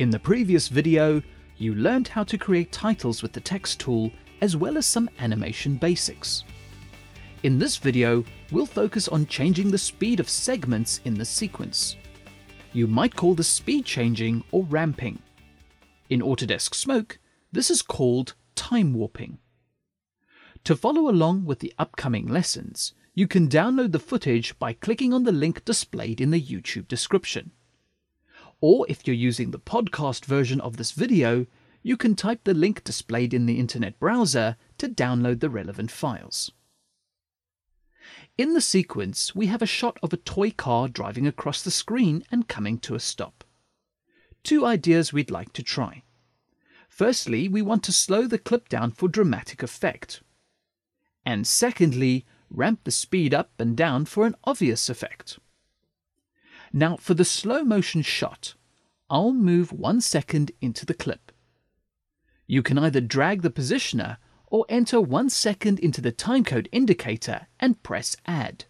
In the previous video, you learned how to create titles with the text tool as well as some animation basics. In this video, we'll focus on changing the speed of segments in the sequence. You might call this speed changing or ramping. In Autodesk Smoke, this is called time warping. To follow along with the upcoming lessons, you can download the footage by clicking on the link displayed in the YouTube description. Or if you're using the podcast version of this video, you can type the link displayed in the internet browser to download the relevant files. In the sequence, we have a shot of a toy car driving across the screen and coming to a stop. Two ideas we'd like to try. Firstly, we want to slow the clip down for dramatic effect. And secondly, ramp the speed up and down for an obvious effect. Now for the slow motion shot, I'll move one second into the clip. You can either drag the positioner or enter one second into the timecode indicator and press Add.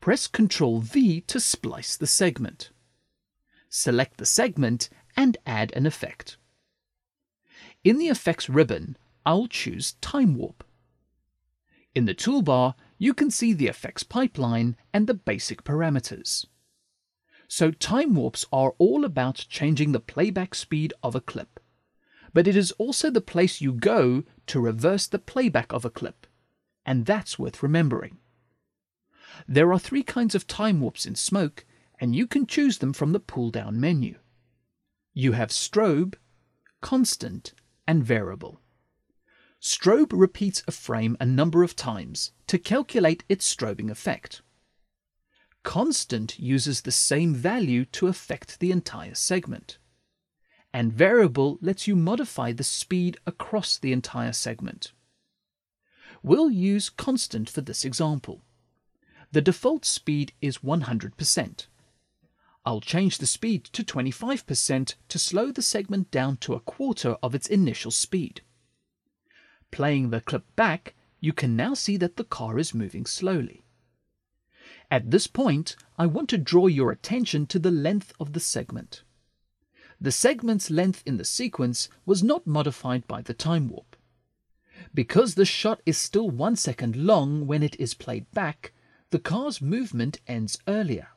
Press Ctrl V to splice the segment. Select the segment and add an effect. In the Effects ribbon, I'll choose Time Warp. In the toolbar, you can see the effects pipeline and the basic parameters. So time warps are all about changing the playback speed of a clip but it is also the place you go to reverse the playback of a clip, and that's worth remembering. There are three kinds of time warps in Smoke, and you can choose them from the pull down menu. You have strobe, constant, and variable. Strobe repeats a frame a number of times to calculate its strobing effect. Constant uses the same value to affect the entire segment and variable lets you modify the speed across the entire segment. We'll use constant for this example. The default speed is 100%. I'll change the speed to 25% to slow the segment down to a quarter of its initial speed. Playing the clip back, you can now see that the car is moving slowly. At this point, I want to draw your attention to the length of the segment the segment's length in the sequence was not modified by the time warp. Because the shot is still one second long when it is played back, the car's movement ends earlier.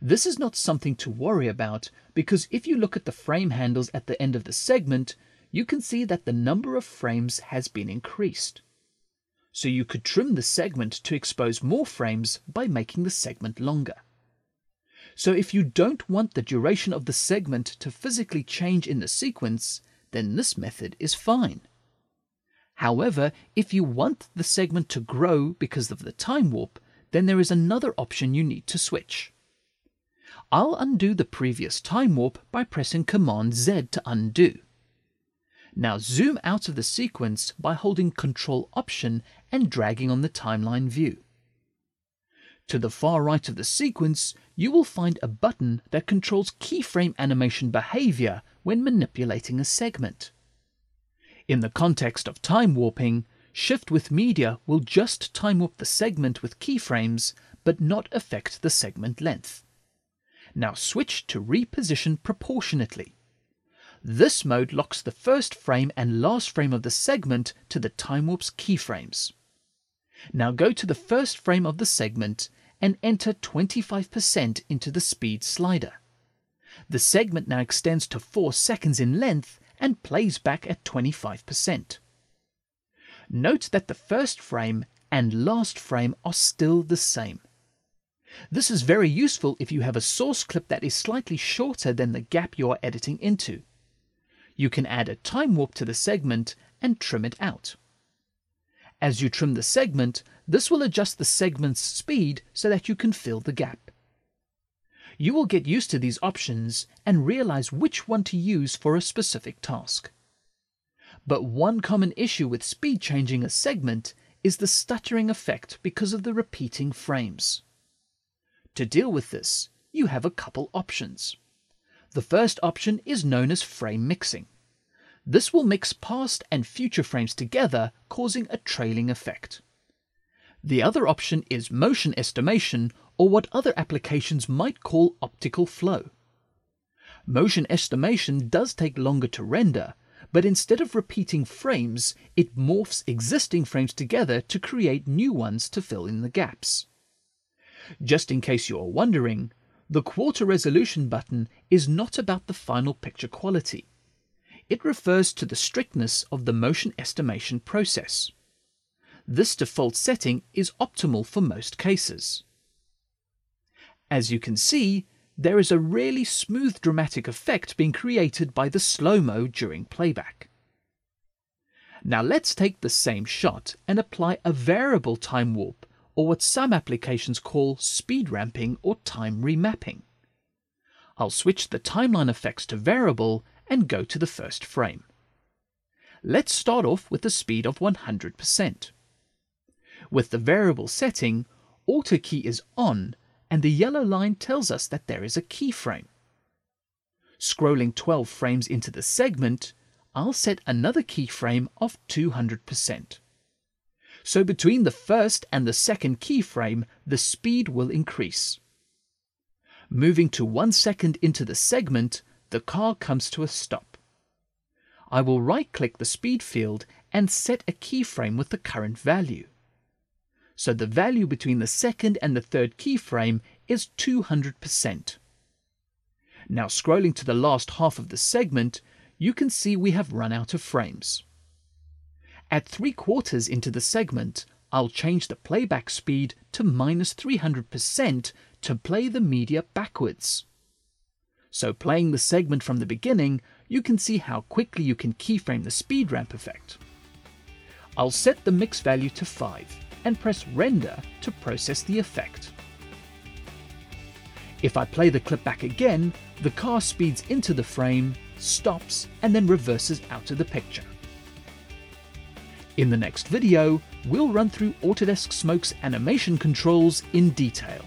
This is not something to worry about because if you look at the frame handles at the end of the segment, you can see that the number of frames has been increased. So you could trim the segment to expose more frames by making the segment longer. So if you don't want the duration of the segment to physically change in the sequence, then this method is fine. However, if you want the segment to grow because of the time warp, then there is another option you need to switch. I'll undo the previous time warp by pressing Command Z to undo. Now zoom out of the sequence by holding Ctrl Option and dragging on the timeline view. To the far right of the sequence, you will find a button that controls keyframe animation behavior when manipulating a segment. In the context of time warping, Shift with Media will just time warp the segment with keyframes, but not affect the segment length. Now switch to Reposition Proportionately. This mode locks the first frame and last frame of the segment to the time warp's keyframes. Now go to the first frame of the segment and enter 25% into the speed slider. The segment now extends to 4 seconds in length and plays back at 25%. Note that the first frame and last frame are still the same. This is very useful if you have a source clip that is slightly shorter than the gap you are editing into. You can add a time warp to the segment and trim it out. As you trim the segment, this will adjust the segment's speed so that you can fill the gap. You will get used to these options and realize which one to use for a specific task. But one common issue with speed changing a segment is the stuttering effect because of the repeating frames. To deal with this, you have a couple options. The first option is known as frame mixing. This will mix past and future frames together, causing a trailing effect. The other option is motion estimation, or what other applications might call optical flow. Motion estimation does take longer to render, but instead of repeating frames, it morphs existing frames together to create new ones to fill in the gaps. Just in case you're wondering, the quarter resolution button is not about the final picture quality. It refers to the strictness of the motion estimation process. This default setting is optimal for most cases. As you can see, there is a really smooth dramatic effect being created by the slow-mo during playback. Now let's take the same shot and apply a variable time warp or what some applications call speed ramping or time remapping. I'll switch the timeline effects to variable and go to the first frame. Let's start off with a speed of 100%. With the variable setting, auto key is on and the yellow line tells us that there is a keyframe. Scrolling 12 frames into the segment, I'll set another keyframe of 200%. So between the first and the second keyframe, the speed will increase. Moving to one second into the segment, the car comes to a stop. I will right-click the speed field and set a keyframe with the current value. So the value between the second and the third keyframe is 200%. Now scrolling to the last half of the segment, you can see we have run out of frames. At 3 quarters into the segment, I'll change the playback speed to minus 300% to play the media backwards. So playing the segment from the beginning, you can see how quickly you can keyframe the speed ramp effect. I'll set the mix value to 5 and press render to process the effect. If I play the clip back again, the car speeds into the frame, stops, and then reverses out of the picture. In the next video, we'll run through Autodesk Smoke's animation controls in detail.